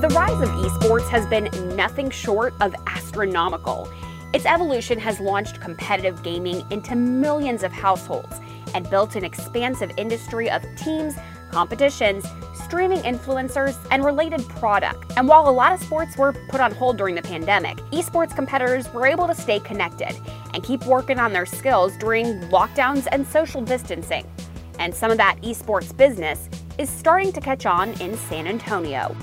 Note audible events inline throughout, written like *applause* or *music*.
The rise of esports has been nothing short of astronomical. Its evolution has launched competitive gaming into millions of households and built an expansive industry of teams, competitions, streaming influencers, and related product. And while a lot of sports were put on hold during the pandemic, esports competitors were able to stay connected and keep working on their skills during lockdowns and social distancing. And some of that esports business is starting to catch on in San Antonio.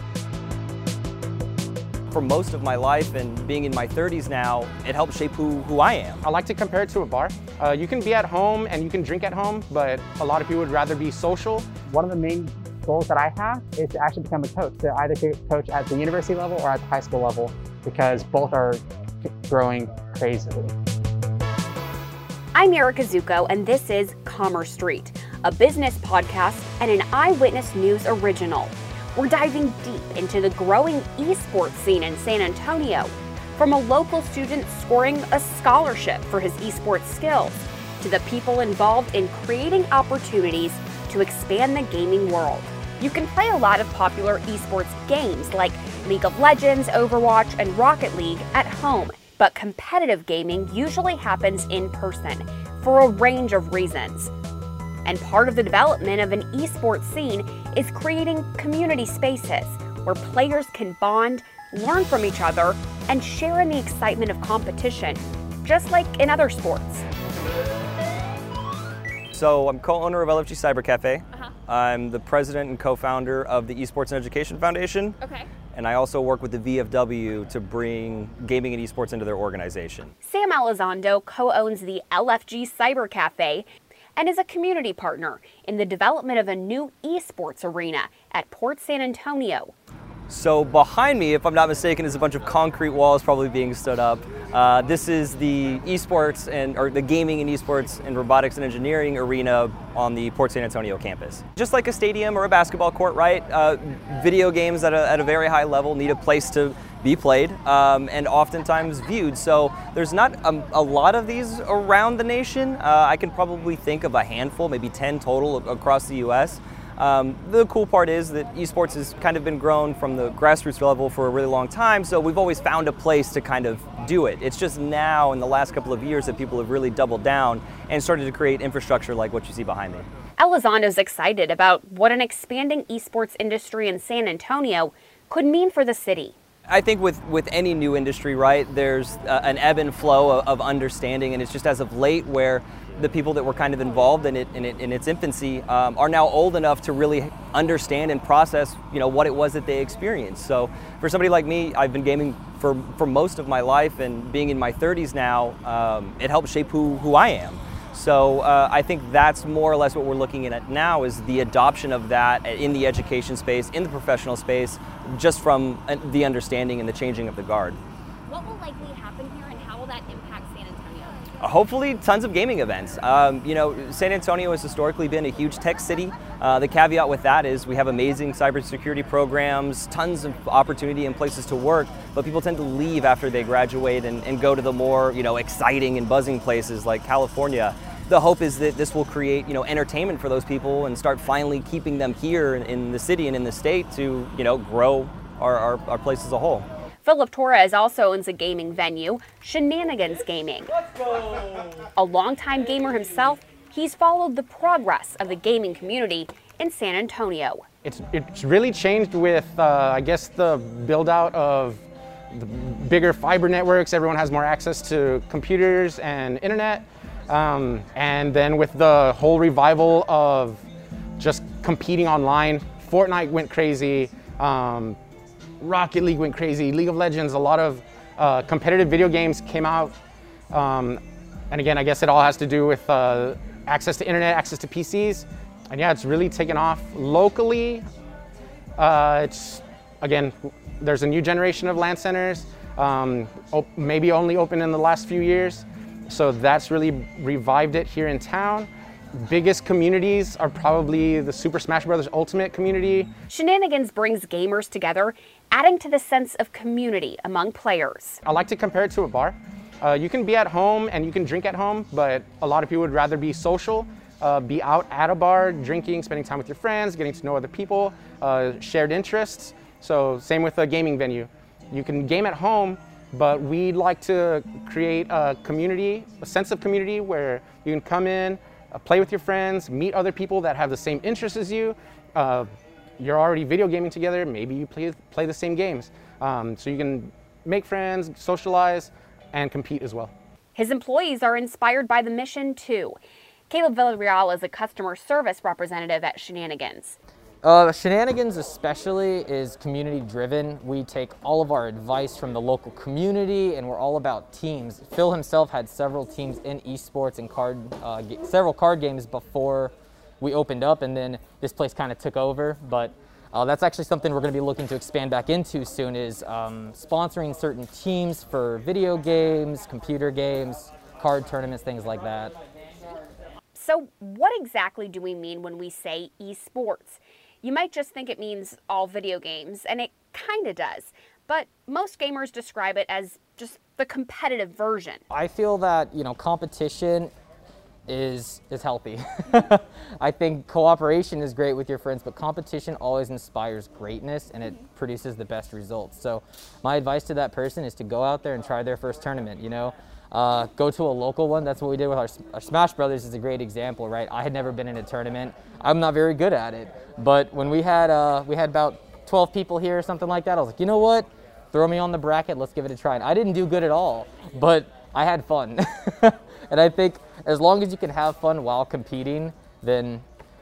For most of my life and being in my 30s now, it helps shape who, who I am. I like to compare it to a bar. Uh, you can be at home and you can drink at home, but a lot of people would rather be social. One of the main goals that I have is to actually become a coach, to either coach at the university level or at the high school level, because both are growing crazily. I'm Erica Zucco, and this is Commerce Street, a business podcast and an Eyewitness News original. We're diving deep into the growing esports scene in San Antonio, from a local student scoring a scholarship for his esports skills to the people involved in creating opportunities to expand the gaming world. You can play a lot of popular esports games like League of Legends, Overwatch, and Rocket League at home, but competitive gaming usually happens in person for a range of reasons. And part of the development of an esports scene is creating community spaces where players can bond, learn from each other, and share in the excitement of competition, just like in other sports. So I'm co-owner of LFG Cyber Cafe. Uh-huh. I'm the president and co-founder of the Esports and Education Foundation. Okay. And I also work with the VFW to bring gaming and esports into their organization. Sam Elizondo co-owns the LFG Cyber Cafe and is a community partner in the development of a new esports arena at Port San Antonio. So behind me, if I'm not mistaken, is a bunch of concrete walls probably being stood up. Uh, this is the esports and or the gaming and esports and robotics and engineering arena on the Port San Antonio campus. Just like a stadium or a basketball court, right? Uh, video games at a, at a very high level need a place to be played um, and oftentimes viewed. So there's not a, a lot of these around the nation. Uh, I can probably think of a handful, maybe 10 total across the U.S. Um, the cool part is that esports has kind of been grown from the grassroots level for a really long time, so we've always found a place to kind of do it. It's just now in the last couple of years that people have really doubled down and started to create infrastructure like what you see behind me. Elizondo's excited about what an expanding esports industry in San Antonio could mean for the city. I think with, with any new industry, right, there's uh, an ebb and flow of, of, understanding, and it's just as of late where the people that were kind of involved in it in, it, in its infancy um, are now old enough to really understand and process, you know, what it was that they experienced. So for somebody like me, I've been gaming for, for most of my life, and being in my 30s now, um, it helps shape who, who I am. So uh, I think that's more or less what we're looking at now is the adoption of that in the education space, in the professional space, just from the understanding and the changing of the guard. What will likely happen here and how will that impact San Antonio? Hopefully tons of gaming events. Um, you know, San Antonio has historically been a huge tech city. Uh, the caveat with that is we have amazing cybersecurity programs, tons of opportunity and places to work, but people tend to leave after they graduate and, and go to the more, you know, exciting and buzzing places like California the hope is that this will create you know entertainment for those people and start finally keeping them here in the city and in the state to you know grow our, our, our place as a whole. Philip Torres also owns a gaming venue, Shenanigans Gaming. A longtime gamer himself, he's followed the progress of the gaming community in San Antonio. It's, it's really changed with, uh, I guess, the build out of the bigger fiber networks. Everyone has more access to computers and internet. Um, and then with the whole revival of just competing online, Fortnite went crazy, um, Rocket League went crazy, League of Legends, a lot of uh, competitive video games came out. Um, and again, I guess it all has to do with uh, access to internet, access to PCs. And yeah, it's really taken off locally. Uh, it's, again, there's a new generation of LAN centers, um, maybe only open in the last few years. So that's really revived it here in town. Biggest communities are probably the Super Smash Bros. Ultimate community. Shenanigans brings gamers together, adding to the sense of community among players. I like to compare it to a bar. Uh, you can be at home and you can drink at home, but a lot of people would rather be social, uh, be out at a bar, drinking, spending time with your friends, getting to know other people, uh, shared interests. So same with a gaming venue. You can game at home, but we'd like to create a community, a sense of community where you can come in, uh, play with your friends, meet other people that have the same interests as you. Uh, you're already video gaming together, maybe you play, play the same games. Um, so you can make friends, socialize, and compete as well. His employees are inspired by the mission too. Caleb Villarreal is a customer service representative at Shenanigans. Uh, Shenanigans especially is community driven. We take all of our advice from the local community and we're all about teams. Phil himself had several teams in esports and card, uh, several card games before we opened up and then this place kind of took over. But uh, that's actually something we're going to be looking to expand back into soon is um, sponsoring certain teams for video games, computer games, card tournaments, things like that. So what exactly do we mean when we say esports? You might just think it means all video games, and it kind of does. But most gamers describe it as just the competitive version. I feel that, you know, competition is is healthy. *laughs* I think cooperation is great with your friends, but competition always inspires greatness and it mm-hmm. produces the best results. So my advice to that person is to go out there and try their first tournament, you know. Uh, go to a local one. That's what we did with our, our Smash Brothers is a great example, right? I had never been in a tournament. I'm not very good at it. But when we had, uh, we had about 12 people here or something like that, I was like, you know what? Throw me on the bracket. Let's give it a try. And I didn't do good at all, but I had fun. *laughs* and I think as long as you can have fun while competing, then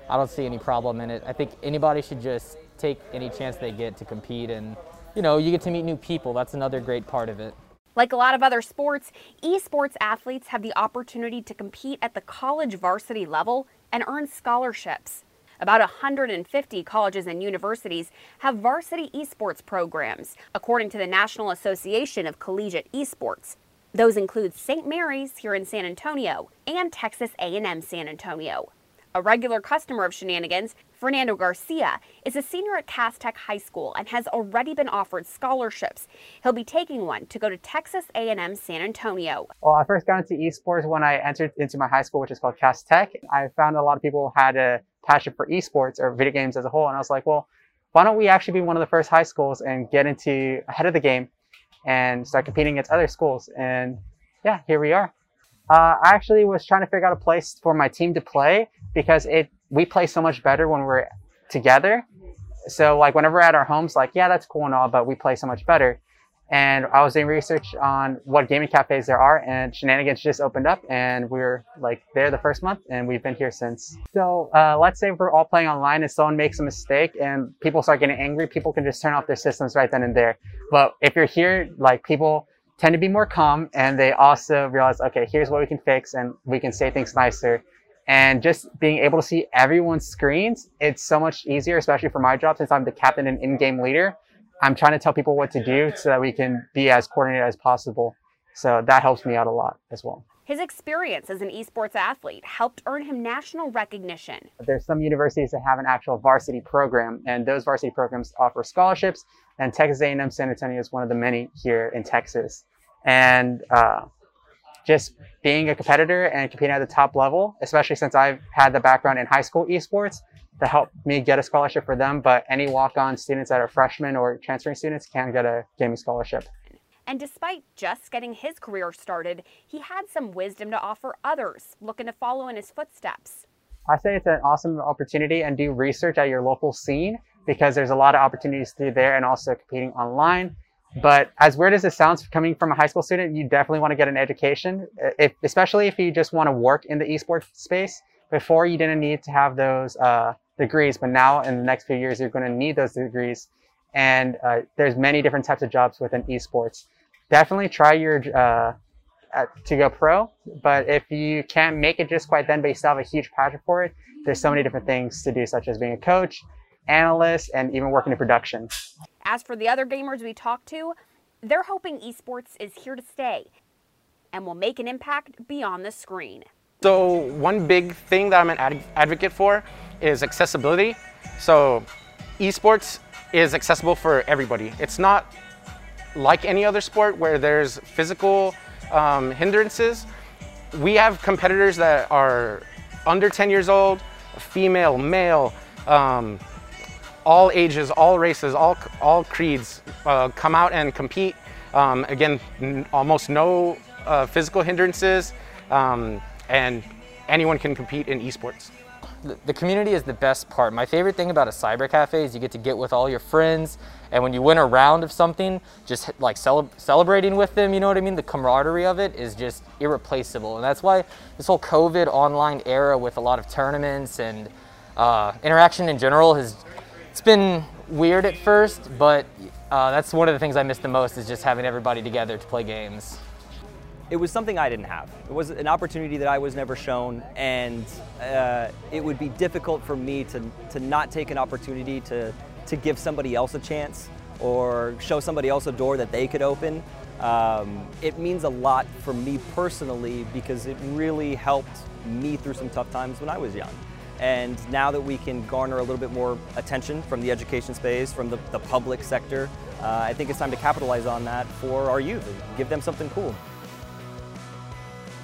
I don't see any problem in it. I think anybody should just take any chance they get to compete and you know, you get to meet new people. That's another great part of it. Like a lot of other sports, esports athletes have the opportunity to compete at the college varsity level and earn scholarships. About 150 colleges and universities have varsity esports programs, according to the National Association of Collegiate Esports. Those include St. Mary's here in San Antonio and Texas A&M San Antonio. A regular customer of Shenanigans, Fernando Garcia, is a senior at CAST Tech High School and has already been offered scholarships. He'll be taking one to go to Texas A&M San Antonio. Well, I first got into esports when I entered into my high school, which is called CAST Tech. I found a lot of people had a passion for esports or video games as a whole, and I was like, well, why don't we actually be one of the first high schools and get into ahead of the game and start competing against other schools? And yeah, here we are. Uh, I actually was trying to figure out a place for my team to play because it we play so much better when we're together. So like whenever we're at our homes, like yeah, that's cool and all, but we play so much better. And I was doing research on what gaming cafes there are, and Shenanigans just opened up, and we are like there the first month, and we've been here since. So uh, let's say we're all playing online, and someone makes a mistake, and people start getting angry. People can just turn off their systems right then and there. But if you're here, like people tend to be more calm, and they also realize, okay, here's what we can fix, and we can say things nicer and just being able to see everyone's screens, it's so much easier, especially for my job since I'm the captain and in-game leader. I'm trying to tell people what to do so that we can be as coordinated as possible. So that helps me out a lot as well. His experience as an esports athlete helped earn him national recognition. There's some universities that have an actual varsity program, and those varsity programs offer scholarships. And Texas A&M San Antonio is one of the many here in Texas. And uh, just being a competitor and competing at the top level, especially since I've had the background in high school esports to help me get a scholarship for them. But any walk-on students that are freshmen or transferring students can get a gaming scholarship. And despite just getting his career started, he had some wisdom to offer others looking to follow in his footsteps. I say it's an awesome opportunity and do research at your local scene because there's a lot of opportunities through there and also competing online but as weird as it sounds coming from a high school student, you definitely want to get an education, if, especially if you just want to work in the esports space. Before, you didn't need to have those uh, degrees, but now in the next few years, you're going to need those degrees. And uh, there's many different types of jobs within esports. Definitely try your uh, to go pro, but if you can't make it just quite then, but you still have a huge passion for it, there's so many different things to do, such as being a coach, analyst, and even working in production. As for the other gamers we talked to, they're hoping esports is here to stay and will make an impact beyond the screen. So one big thing that I'm an ad advocate for is accessibility. So esports is accessible for everybody. It's not like any other sport where there's physical um, hindrances. We have competitors that are under 10 years old, female, male, um, all ages, all races, all all creeds uh, come out and compete. Um, again, almost no uh, physical hindrances, um, and anyone can compete in esports. the- community is the best part. My favorite thing about a cyber cafe is you get to get with all your friends, and when you win a round of something, just like cele- celebrating with them, you know what I mean? The camaraderie of it is just irreplaceable, and that's why this whole COVID online era with a lot of tournaments and uh, interaction in general has it's been weird at first, but uh, that's one of the things I miss the most is just having everybody together to play games. it was something I didn't have. It was an opportunity that I was never shown, and uh, it would be difficult for me to, to not take an opportunity to, to give somebody else a chance or show somebody else a door that they could open. Um, it means a lot for me personally because it really helped me through some tough times when I was young. And now that we can garner a little bit more attention from the education space, from the, the public sector, uh, I think it's time to capitalize on that for our youth and give them something cool.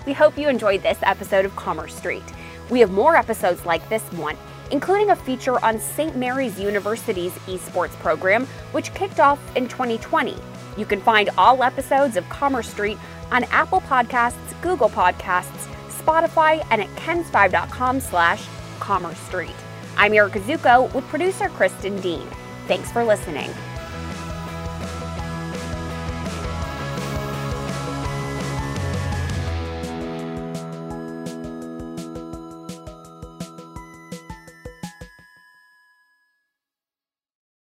We hope you enjoyed this episode of Commerce Street. We have more episodes like this one, including a feature on St. Mary's University's esports program, which kicked off in 2020. You can find all episodes of Commerce Street on Apple Podcasts, Google Podcasts, Spotify, and at kens5.com slash commerce street. I'm Erica Zucco with producer Kristen Dean. Thanks for listening.